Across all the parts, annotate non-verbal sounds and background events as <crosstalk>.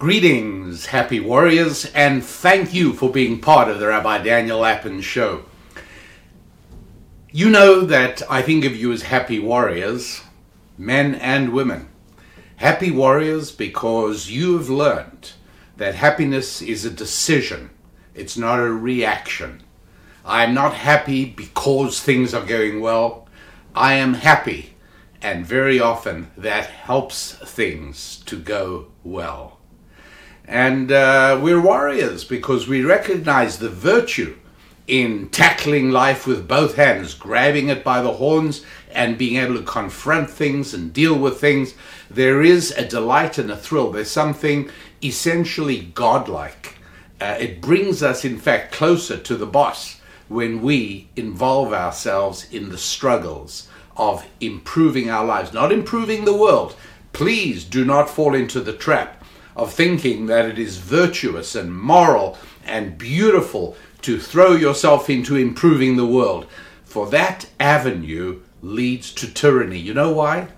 Greetings, happy warriors, and thank you for being part of the Rabbi Daniel Lapin show. You know that I think of you as happy warriors, men and women. Happy warriors because you have learned that happiness is a decision, it's not a reaction. I am not happy because things are going well. I am happy, and very often that helps things to go well. And uh, we're warriors because we recognize the virtue in tackling life with both hands, grabbing it by the horns and being able to confront things and deal with things. There is a delight and a thrill. There's something essentially godlike. Uh, it brings us, in fact, closer to the boss when we involve ourselves in the struggles of improving our lives, not improving the world. Please do not fall into the trap of thinking that it is virtuous and moral and beautiful to throw yourself into improving the world. For that avenue leads to tyranny. You know why?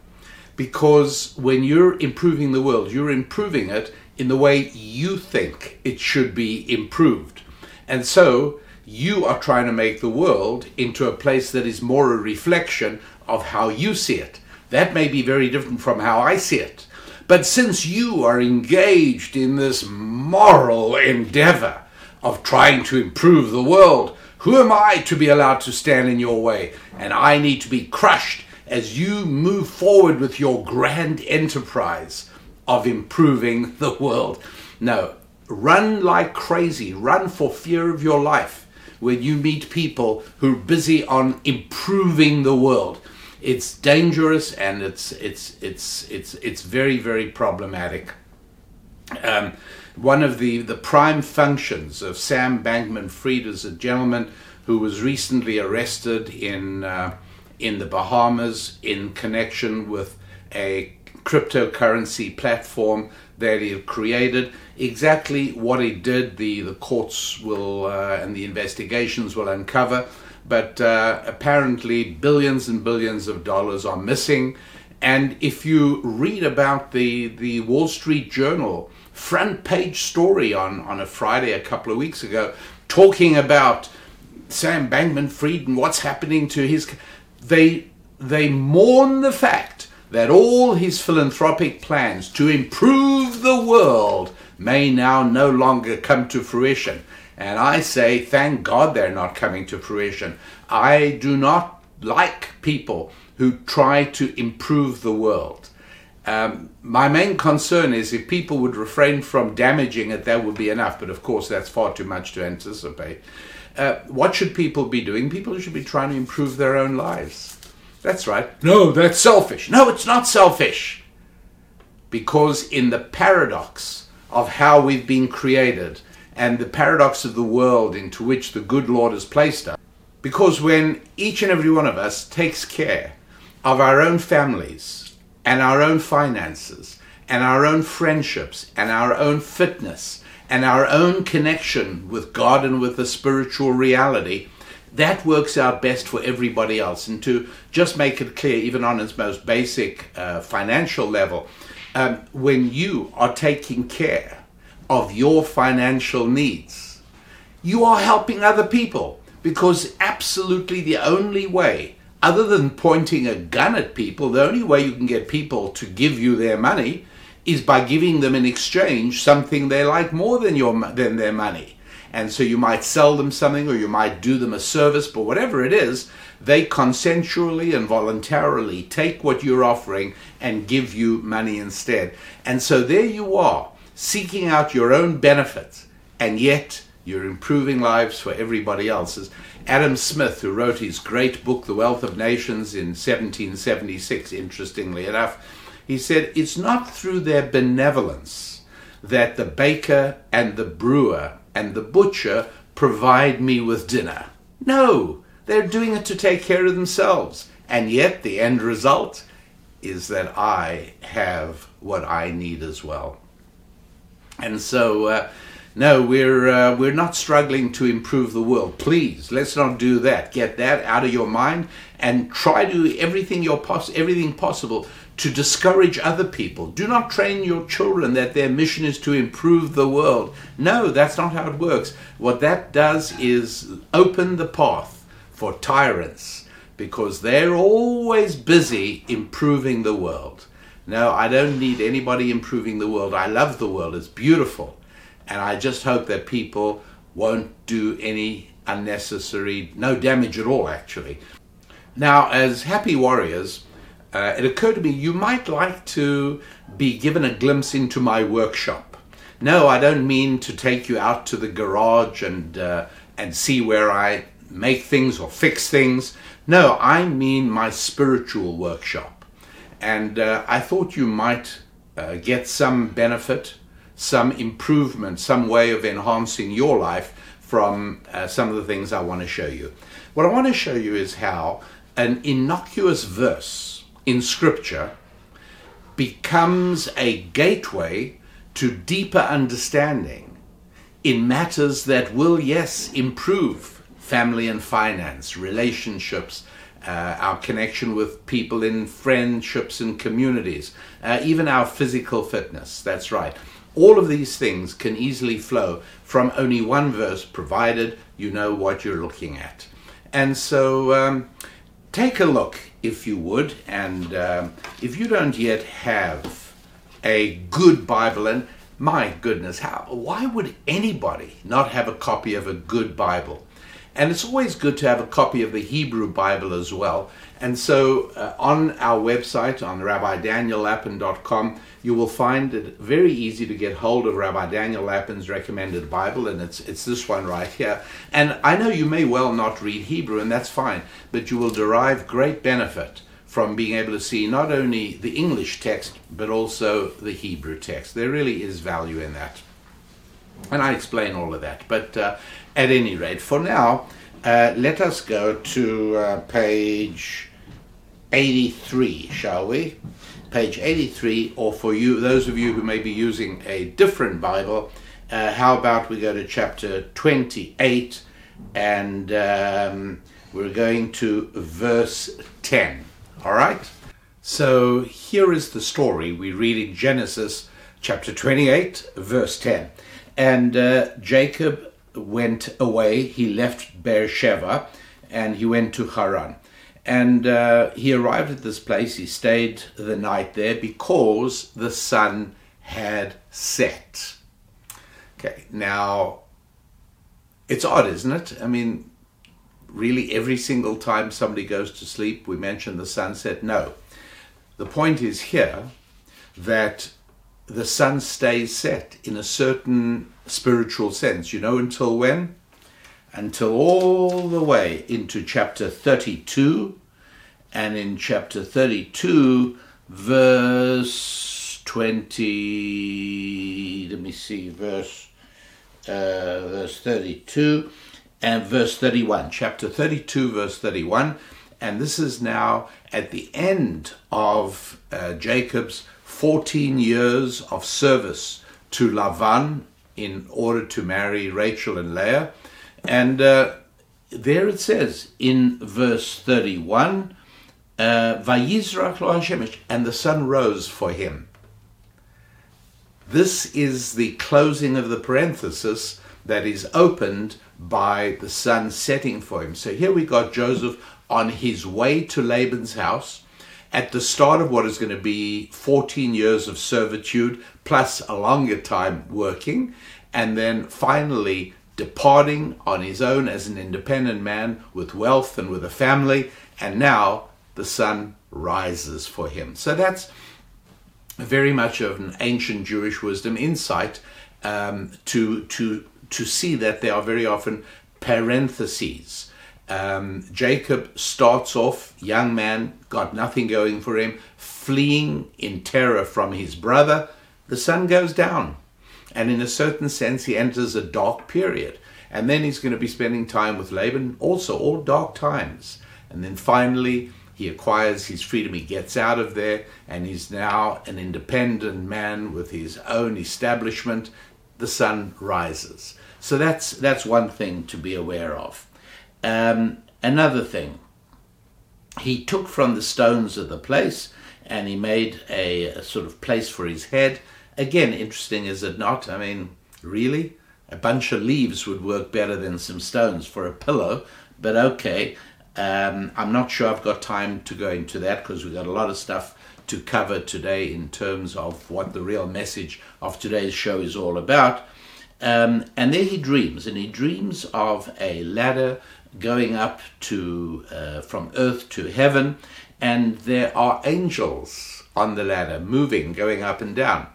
Because when you're improving the world, you're improving it in the way you think it should be improved. And so you are trying to make the world into a place that is more a reflection of how you see it. That may be very different from how I see it. But since you are engaged in this moral endeavor of trying to improve the world, who am I to be allowed to stand in your way? And I need to be crushed as you move forward with your grand enterprise of improving the world. No, run like crazy, run for fear of your life when you meet people who are busy on improving the world. It's dangerous and it's it's it's it's it's very very problematic. Um, one of the, the prime functions of Sam Bankman Fried is a gentleman who was recently arrested in, uh, in the Bahamas in connection with a cryptocurrency platform that he created. Exactly what he did, the, the courts will uh, and the investigations will uncover. But uh, apparently, billions and billions of dollars are missing. And if you read about the, the Wall Street Journal, front page story on, on a Friday a couple of weeks ago talking about Sam Bankman Fried and what's happening to his. They, they mourn the fact that all his philanthropic plans to improve the world may now no longer come to fruition. And I say, thank God they're not coming to fruition. I do not like people who try to improve the world. Um, my main concern is if people would refrain from damaging it, that would be enough. But of course, that's far too much to anticipate. Uh, what should people be doing? People should be trying to improve their own lives. That's right. No, that's selfish. No, it's not selfish. Because in the paradox of how we've been created and the paradox of the world into which the good Lord has placed us, because when each and every one of us takes care of our own families, and our own finances and our own friendships and our own fitness and our own connection with God and with the spiritual reality, that works out best for everybody else. And to just make it clear, even on its most basic uh, financial level, um, when you are taking care of your financial needs, you are helping other people because absolutely the only way other than pointing a gun at people, the only way you can get people to give you their money is by giving them in exchange something they like more than your than their money. And so you might sell them something or you might do them a service, but whatever it is, they consensually and voluntarily take what you're offering and give you money instead. And so there you are, seeking out your own benefits, and yet you're improving lives for everybody else's. Adam Smith, who wrote his great book, The Wealth of Nations, in 1776, interestingly enough, he said, It's not through their benevolence that the baker and the brewer and the butcher provide me with dinner. No, they're doing it to take care of themselves. And yet, the end result is that I have what I need as well. And so, uh, no, we're uh, we're not struggling to improve the world. Please, let's not do that. Get that out of your mind and try to do everything your pos- everything possible to discourage other people. Do not train your children that their mission is to improve the world. No, that's not how it works. What that does is open the path for tyrants because they're always busy improving the world. No, I don't need anybody improving the world. I love the world, it's beautiful. And I just hope that people won't do any unnecessary, no damage at all, actually. Now, as happy warriors, uh, it occurred to me you might like to be given a glimpse into my workshop. No, I don't mean to take you out to the garage and uh, and see where I make things or fix things. No, I mean my spiritual workshop. And uh, I thought you might uh, get some benefit, some improvement, some way of enhancing your life from uh, some of the things I want to show you. What I want to show you is how an innocuous verse in Scripture becomes a gateway to deeper understanding in matters that will, yes, improve family and finance, relationships, uh, our connection with people in friendships and communities, uh, even our physical fitness. That's right. All of these things can easily flow from only one verse, provided you know what you're looking at. And so um, take a look, if you would, and um, if you don't yet have a good Bible, and my goodness, how, why would anybody not have a copy of a good Bible? And it's always good to have a copy of the Hebrew Bible as well. And so uh, on our website, on rabbidaniellapin.com, you will find it very easy to get hold of Rabbi Daniel Lapin's recommended Bible, and it's, it's this one right here. And I know you may well not read Hebrew, and that's fine, but you will derive great benefit from being able to see not only the English text, but also the Hebrew text. There really is value in that. And I explain all of that. But uh, at any rate, for now, uh, let us go to uh, page 83, shall we? Page 83, or for you, those of you who may be using a different Bible, uh, how about we go to chapter 28 and um, we're going to verse 10. All right? So here is the story we read in Genesis chapter 28, verse 10. And uh, Jacob went away, he left Beersheba, and he went to Haran. And uh, he arrived at this place, he stayed the night there because the sun had set. Okay, now it's odd, isn't it? I mean, really, every single time somebody goes to sleep, we mention the sunset. No. The point is here that the sun stays set in a certain spiritual sense. You know, until when? Until all the way into chapter 32. And in chapter 32, verse 20, let me see, verse, uh, verse 32 and verse 31. Chapter 32, verse 31. And this is now at the end of uh, Jacob's 14 years of service to Lavan in order to marry Rachel and Leah. And uh, there it says in verse 31 uh, and the sun rose for him. This is the closing of the parenthesis that is opened by the sun setting for him. So here we got Joseph on his way to Laban's house at the start of what is going to be 14 years of servitude plus a longer time working, and then finally departing on his own as an independent man with wealth and with a family, and now the sun rises for him. So that's very much of an ancient Jewish wisdom insight um, to to to see that there are very often parentheses um, Jacob starts off, young man, got nothing going for him, fleeing in terror from his brother. The sun goes down. And in a certain sense, he enters a dark period. And then he's going to be spending time with Laban, also all dark times. And then finally, he acquires his freedom. He gets out of there, and he's now an independent man with his own establishment. The sun rises. So that's, that's one thing to be aware of. Um, another thing, he took from the stones of the place and he made a, a sort of place for his head. Again, interesting, is it not? I mean, really? A bunch of leaves would work better than some stones for a pillow, but okay. Um, I'm not sure I've got time to go into that because we've got a lot of stuff to cover today in terms of what the real message of today's show is all about. Um, and there he dreams, and he dreams of a ladder going up to uh, from earth to heaven, and there are angels on the ladder moving, going up and down.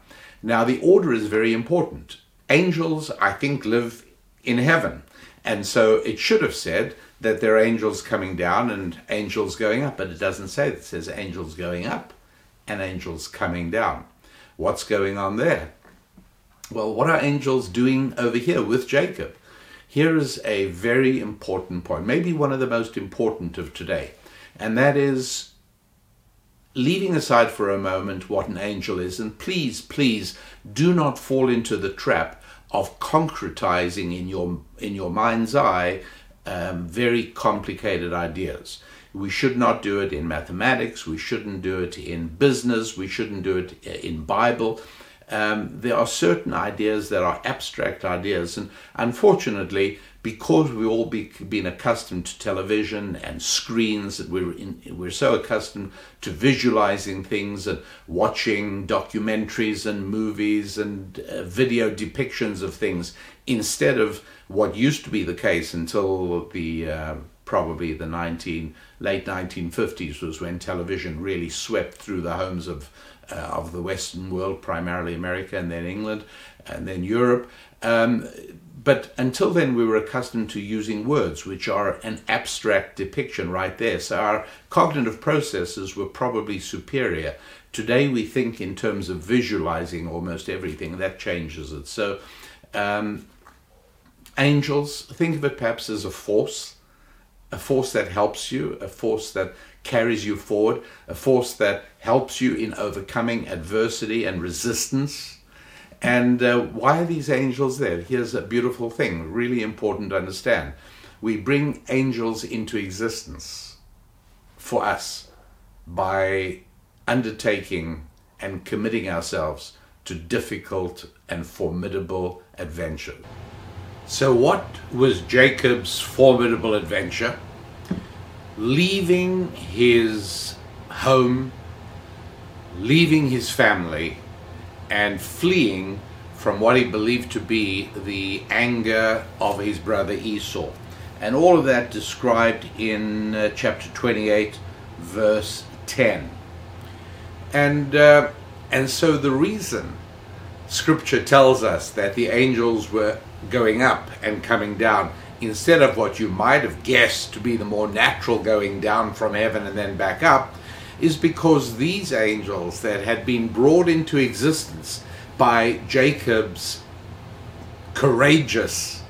Now the order is very important. Angels, I think, live in heaven, and so it should have said that there are angels coming down and angels going up, but it doesn't say that. It says angels going up and angels coming down. What's going on there? Well, what are angels doing over here with Jacob? Here is a very important point, maybe one of the most important of today, and that is leaving aside for a moment what an angel is, and please, please do not fall into the trap of concretizing in your in your mind's eye um, very complicated ideas. We should not do it in mathematics. We shouldn't do it in business. We shouldn't do it in Bible um, there are certain ideas that are abstract ideas, and unfortunately, because we've all be, been accustomed to television and screens, that we're in, we're so accustomed to visualizing things and watching documentaries and movies and uh, video depictions of things instead of what used to be the case until the uh, probably the 19 late 1950s was when television really swept through the homes of uh, of the Western world, primarily America and then England and then Europe. Um, but until then, we were accustomed to using words, which are an abstract depiction right there. So our cognitive processes were probably superior. Today, we think in terms of visualizing almost everything. That changes it. So, um, angels, think of it perhaps as a force, a force that helps you, a force that carries you forward, a force that helps you in overcoming adversity and resistance. And uh, why are these angels there? Here's a beautiful thing, really important to understand. We bring angels into existence for us by undertaking and committing ourselves to difficult and formidable adventure. So, what was Jacob's formidable adventure? leaving his home, leaving his family, and fleeing from what he believed to be the anger of his brother Esau. And all of that described in uh, chapter 28, verse 10. And, uh, and so the reason scripture tells us that the angels were going up and coming down instead of what you might have guessed to be the more natural going down from heaven and then back up, is because these angels that had been brought into existence by Jacob's courageous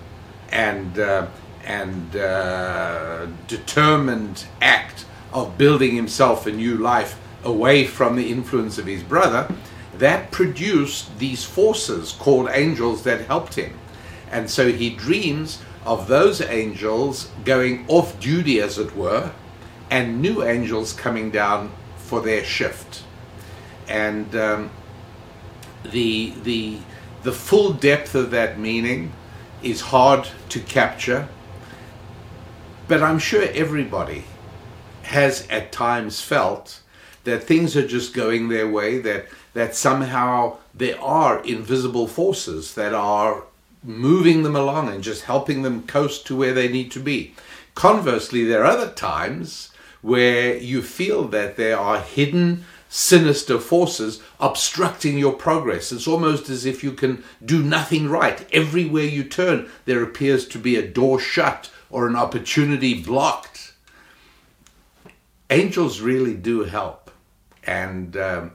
and uh, and uh, determined act of building himself a new life away from the influence of his brother, that produced these forces called angels that helped him. And so he dreams of those angels going off duty, as it were, and new angels coming down for their shift. And um, the, the, the full depth of that meaning is hard to capture, but I'm sure everybody has at times felt that things are just going their way, that, that somehow there are invisible forces that are moving them along and just helping them coast to where they need to be. Conversely, there are other times where you feel that there are hidden, sinister forces obstructing your progress. It's almost as if you can do nothing right. Everywhere you turn, there appears to be a door shut or an opportunity blocked. Angels really do help. And um,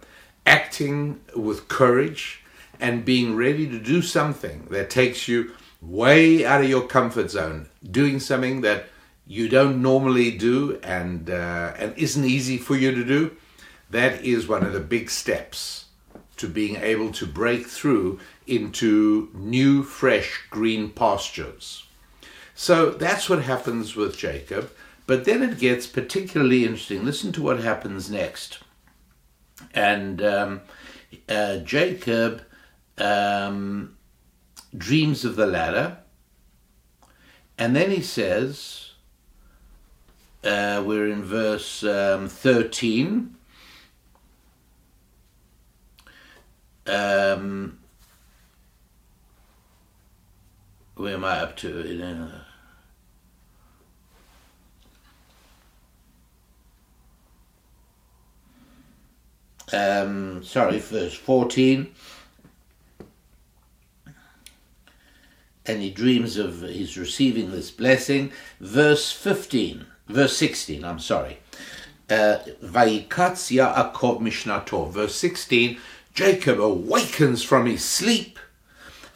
acting with courage and being ready to do something that takes you way out of your comfort zone, doing something that you don't normally do and uh, and isn't easy for you to do, that is one of the big steps to being able to break through into new, fresh, green pastures. So that's what happens with Jacob. But then it gets particularly interesting. Listen to what happens next. And um, uh, Jacob um, dreams of the ladder. And then he says, uh, we're in verse um, 13. Um, where am I up to? Um, sorry, verse 14. And he dreams of he's receiving this blessing. Verse 15, verse 16, I'm sorry. Uh, Vayikatz Yaakov Mishnato. Verse 16, Jacob awakens from his sleep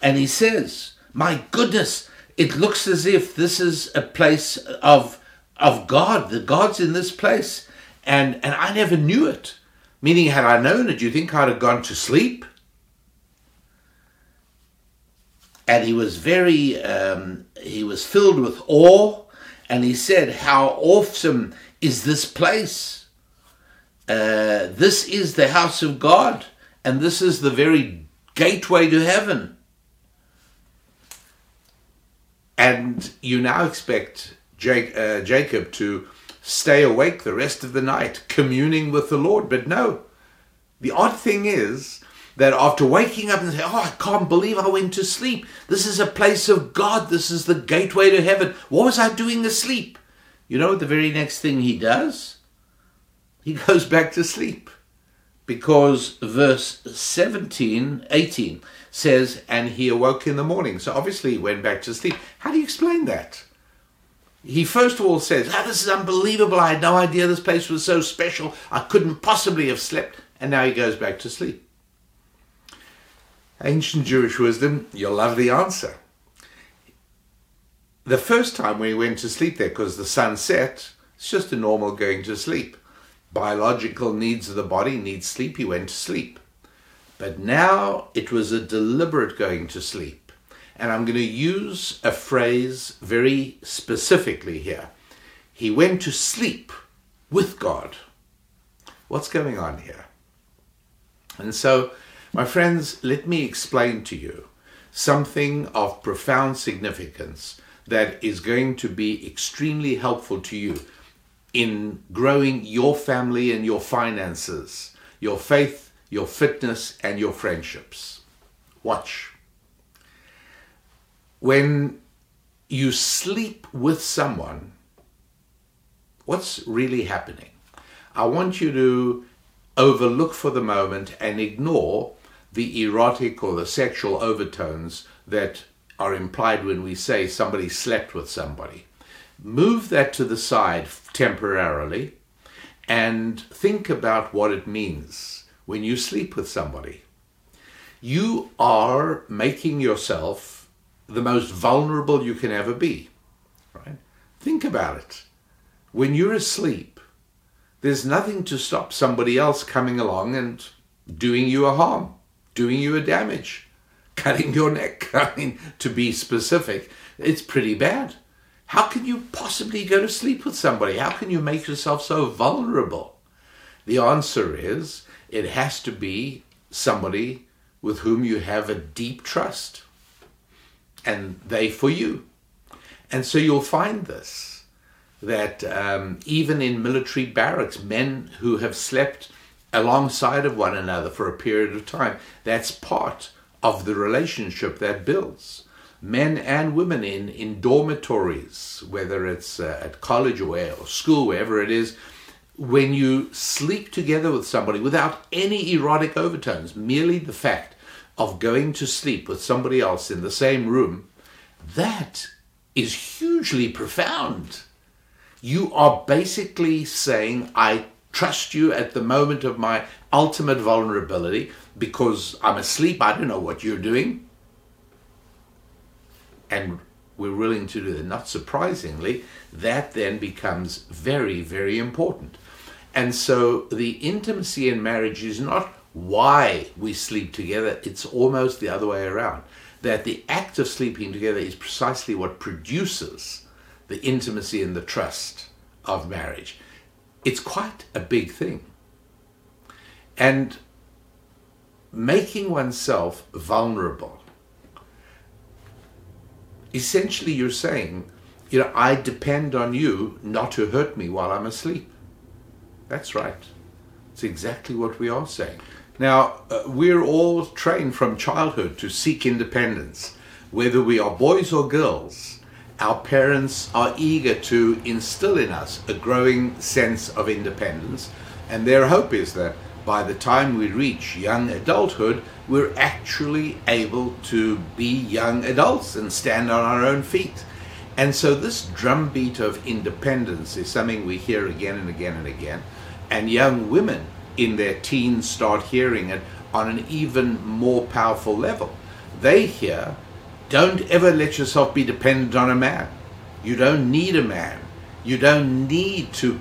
and he says, My goodness, it looks as if this is a place of, of God. The God's in this place. And, and I never knew it. Meaning, had I known it, do you think I'd have gone to sleep? And he was very, um, he was filled with awe, and he said, How awesome is this place! Uh, this is the house of God, and this is the very gateway to heaven. And you now expect Jake, uh, Jacob to stay awake the rest of the night, communing with the Lord. But no, the odd thing is that after waking up and say, Oh, I can't believe I went to sleep. This is a place of God. This is the gateway to heaven. What was I doing asleep? You know the very next thing he does? He <laughs> goes back to sleep. Because verse 17, 18 says, and he awoke in the morning. So obviously he went back to sleep. How do you explain that? he first of all says, oh, This is unbelievable. I had no idea this place was so special. I couldn't possibly have slept. And now he goes back to sleep. Ancient Jewish wisdom, you'll love the answer. The first time he went to sleep there, because the sun set, it's just a normal going to sleep. Biological needs of the body need sleep, he went to sleep. But now it was a deliberate going to sleep and I'm going to use a phrase very specifically here. He went to sleep with God. What's going on here? And so, my friends, let me explain to you something of profound significance that is going to be extremely helpful to you in growing your family and your finances, your faith, your fitness, and your friendships. Watch when you sleep with someone, what's really happening? I want you to overlook for the moment and ignore the erotic or the sexual overtones that are implied when we say somebody slept with somebody. Move that to the side temporarily and think about what it means when you sleep with somebody. You are making yourself the most vulnerable you can ever be. Right? Think about it. When you're asleep, there's nothing to stop somebody else coming along and doing you a harm, doing you a damage, cutting your neck. <laughs> I mean, to be specific, it's pretty bad. How can you possibly go to sleep with somebody? How can you make yourself so vulnerable? The answer is it has to be somebody with whom you have a deep trust and they for you. And so you'll find this that um, even in military barracks, men who have slept alongside of one another for a period of time, that's part of the relationship that builds. Men and women in, in dormitories, whether it's uh, at college or, or school, wherever it is, when you sleep together with somebody without any erotic overtones, merely the fact of going to sleep with somebody else in the same room, that is hugely profound. You are basically saying, I trust you at the moment of my ultimate vulnerability because I'm asleep, I don't know what you're doing. And we're willing to do that. Not surprisingly, that then becomes very, very important. And so the intimacy in marriage is not why we sleep together, it's almost the other way around. That the act of sleeping together is precisely what produces the intimacy and the trust of marriage. It's quite a big thing. And making oneself vulnerable. Essentially, you're saying, you know, I depend on you not to hurt me while I'm asleep. That's right. It's exactly what we are saying. Now, uh, we're all trained from childhood to seek independence. Whether we are boys or girls, our parents are eager to instill in us a growing sense of independence, and their hope is that by the time we reach young adulthood, we're actually able to be young adults and stand on our own feet. And so, this drumbeat of independence is something we hear again and again and again. And young women in their teens start hearing it on an even more powerful level. They hear, don't ever let yourself be dependent on a man. You don't need a man. You don't need to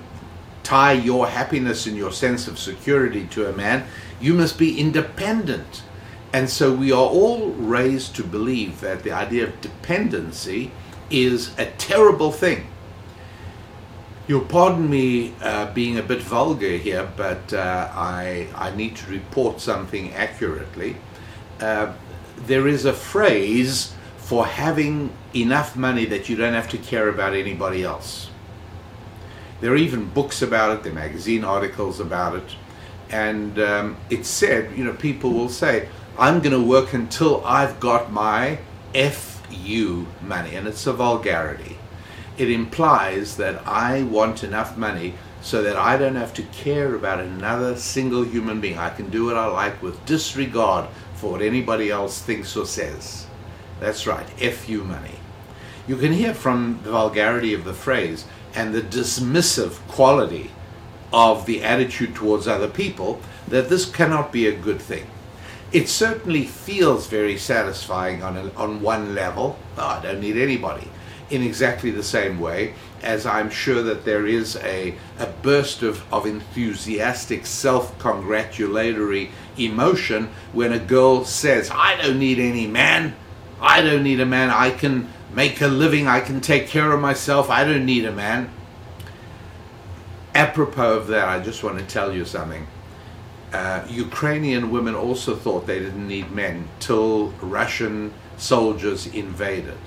tie your happiness and your sense of security to a man. You must be independent. And so we are all raised to believe that the idea of dependency is a terrible thing. You'll pardon me uh, being a bit vulgar here, but uh, I, I need to report something accurately. Uh, there is a phrase for having enough money that you don't have to care about anybody else. There are even books about it, there are magazine articles about it, and um, it's said, you know, people will say, I'm going to work until I've got my FU money, and it's a vulgarity it implies that I want enough money so that I don't have to care about another single human being. I can do what I like with disregard for what anybody else thinks or says. That's right, FU money. You can hear from the vulgarity of the phrase and the dismissive quality of the attitude towards other people that this cannot be a good thing. It certainly feels very satisfying on, a, on one level. Oh, I don't need anybody in exactly the same way as I'm sure that there is a, a burst of, of enthusiastic self congratulatory emotion when a girl says, I don't need any man. I don't need a man. I can make a living. I can take care of myself. I don't need a man. Apropos of that, I just want to tell you something. Uh, Ukrainian women also thought they didn't need men till Russian soldiers invaded.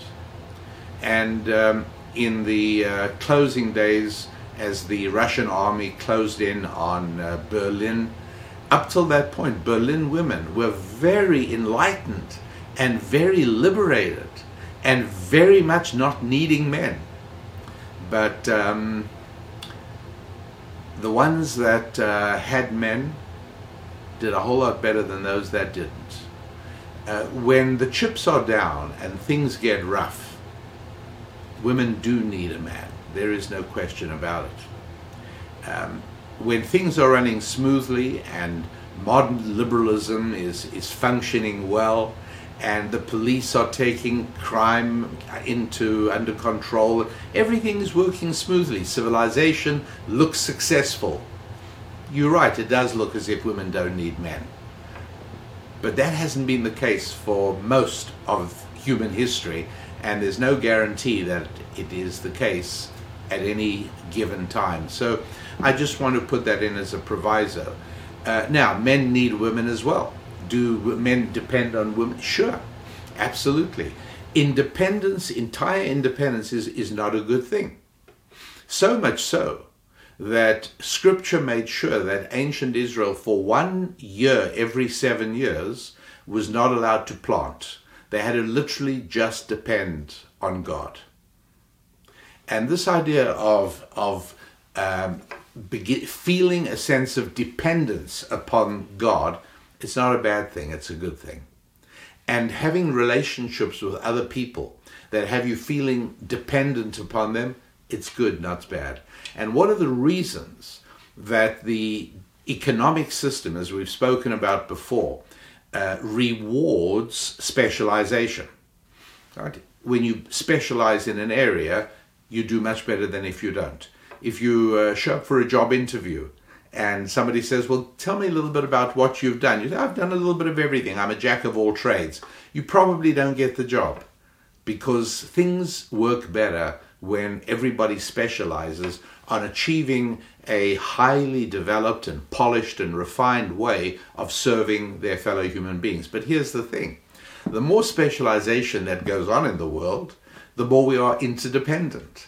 And um, in the uh, closing days, as the Russian army closed in on uh, Berlin, up till that point, Berlin women were very enlightened and very liberated and very much not needing men. But um, the ones that uh, had men did a whole lot better than those that didn't. Uh, when the chips are down and things get rough, women do need a man. There is no question about it. Um, when things are running smoothly and modern liberalism is, is functioning well and the police are taking crime into under control, everything is working smoothly. Civilization looks successful. You're right, it does look as if women don't need men. But that hasn't been the case for most of human history and there's no guarantee that it is the case at any given time. So I just want to put that in as a proviso. Uh, now, men need women as well. Do men depend on women? Sure, absolutely. Independence, entire independence, is, is not a good thing. So much so that scripture made sure that ancient Israel, for one year every seven years, was not allowed to plant they had to literally just depend on God. And this idea of, of um, feeling a sense of dependence upon God, it's not a bad thing, it's a good thing. And having relationships with other people that have you feeling dependent upon them, it's good, not bad. And what are the reasons that the economic system, as we've spoken about before, uh, rewards specialization. Right? When you specialize in an area, you do much better than if you don't. If you uh, show up for a job interview and somebody says, Well, tell me a little bit about what you've done, you say, I've done a little bit of everything. I'm a jack of all trades. You probably don't get the job because things work better when everybody specializes on achieving a highly developed and polished and refined way of serving their fellow human beings. But here's the thing the more specialization that goes on in the world, the more we are interdependent.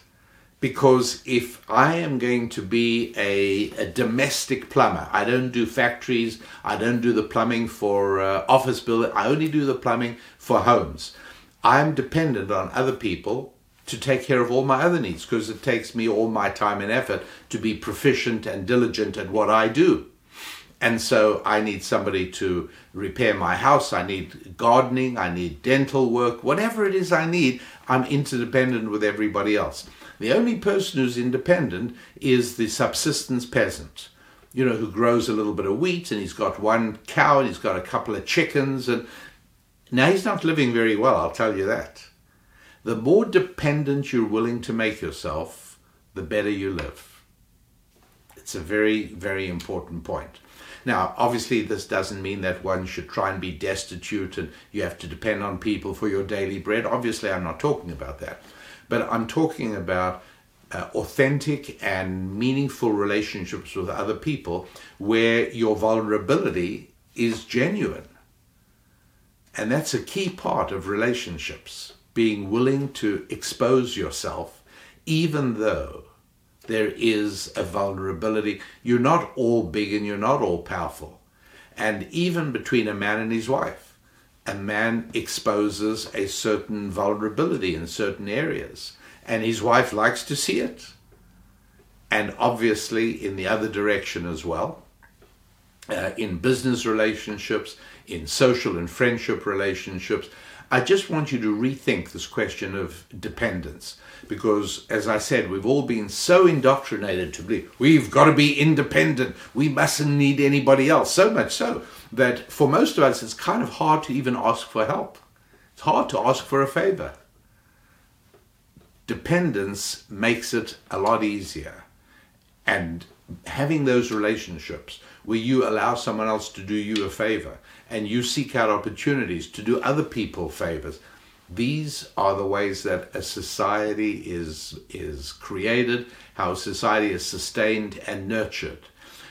Because if I am going to be a, a domestic plumber, I don't do factories, I don't do the plumbing for uh, office building, I only do the plumbing for homes. I'm dependent on other people to take care of all my other needs because it takes me all my time and effort to be proficient and diligent at what I do. And so I need somebody to repair my house, I need gardening, I need dental work, whatever it is I need, I'm interdependent with everybody else. The only person who's independent is the subsistence peasant, you know, who grows a little bit of wheat and he's got one cow and he's got a couple of chickens and now he's not living very well, I'll tell you that the more dependent you're willing to make yourself, the better you live. It's a very, very important point. Now, obviously, this doesn't mean that one should try and be destitute and you have to depend on people for your daily bread. Obviously, I'm not talking about that. But I'm talking about uh, authentic and meaningful relationships with other people where your vulnerability is genuine. And that's a key part of relationships being willing to expose yourself, even though there is a vulnerability. You're not all big and you're not all powerful. And even between a man and his wife, a man exposes a certain vulnerability in certain areas, and his wife likes to see it. And obviously, in the other direction as well, uh, in business relationships, in social and friendship relationships, I just want you to rethink this question of dependence because, as I said, we've all been so indoctrinated to believe we've got to be independent, we mustn't need anybody else. So much so that for most of us, it's kind of hard to even ask for help, it's hard to ask for a favor. Dependence makes it a lot easier. And having those relationships where you allow someone else to do you a favor and you seek out opportunities to do other people favors. These are the ways that a society is, is created, how society is sustained and nurtured.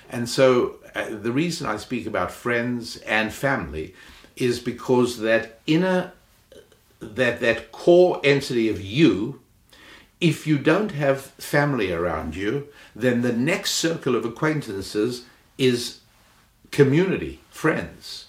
And so the reason I speak about friends and family is because that inner, that, that core entity of you, if you don't have family around you, then the next circle of acquaintances is community, friends.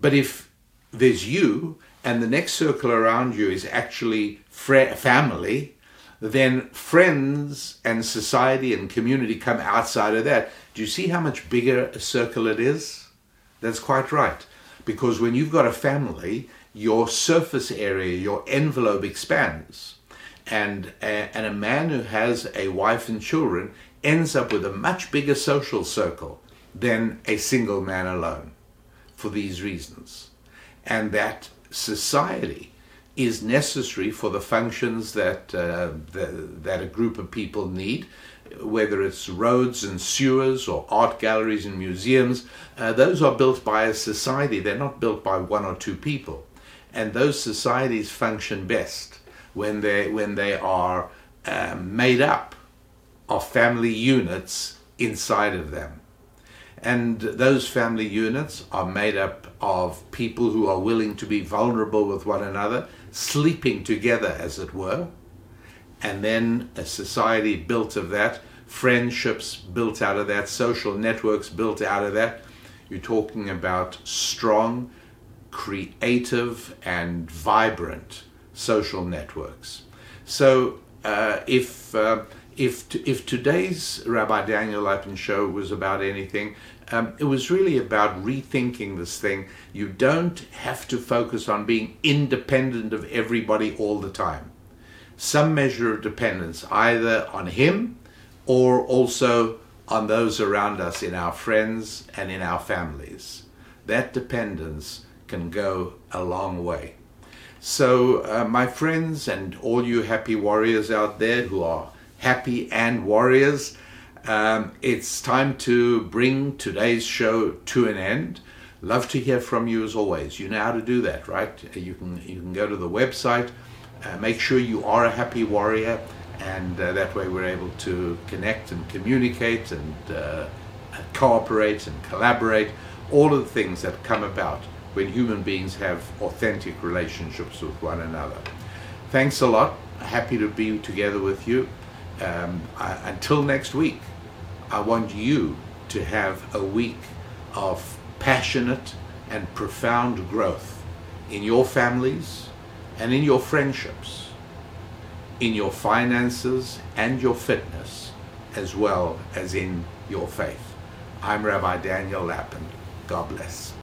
But if there's you and the next circle around you is actually family, then friends and society and community come outside of that. Do you see how much bigger a circle it is? That's quite right. Because when you've got a family, your surface area, your envelope expands. And a, and a man who has a wife and children ends up with a much bigger social circle than a single man alone for these reasons. And that society is necessary for the functions that, uh, the, that a group of people need, whether it's roads and sewers or art galleries and museums. Uh, those are built by a society, they're not built by one or two people. And those societies function best when they, when they are um, made up of family units inside of them. And those family units are made up of people who are willing to be vulnerable with one another, sleeping together, as it were. And then a society built of that, friendships built out of that, social networks built out of that. You're talking about strong, creative, and vibrant social networks. So uh, if uh, if if today's Rabbi Daniel Lapin show was about anything, um, it was really about rethinking this thing. You don't have to focus on being independent of everybody all the time. Some measure of dependence, either on him or also on those around us, in our friends and in our families. That dependence can go a long way. So, uh, my friends and all you happy warriors out there who are happy and warriors. Um, it's time to bring today's show to an end. Love to hear from you as always. You know how to do that, right? You can you can go to the website Uh, make sure you are a happy warrior, and uh, that way we're able to connect and communicate and uh, cooperate and collaborate. All of the things that come about when human beings have authentic relationships with one another. Thanks a lot. Happy to be together with you. Um, I, until next week, I want you to have a week of passionate and profound growth in your families and in your friendships, in your finances and your fitness, as well as in your faith. I'm Rabbi Daniel Lapin. God bless.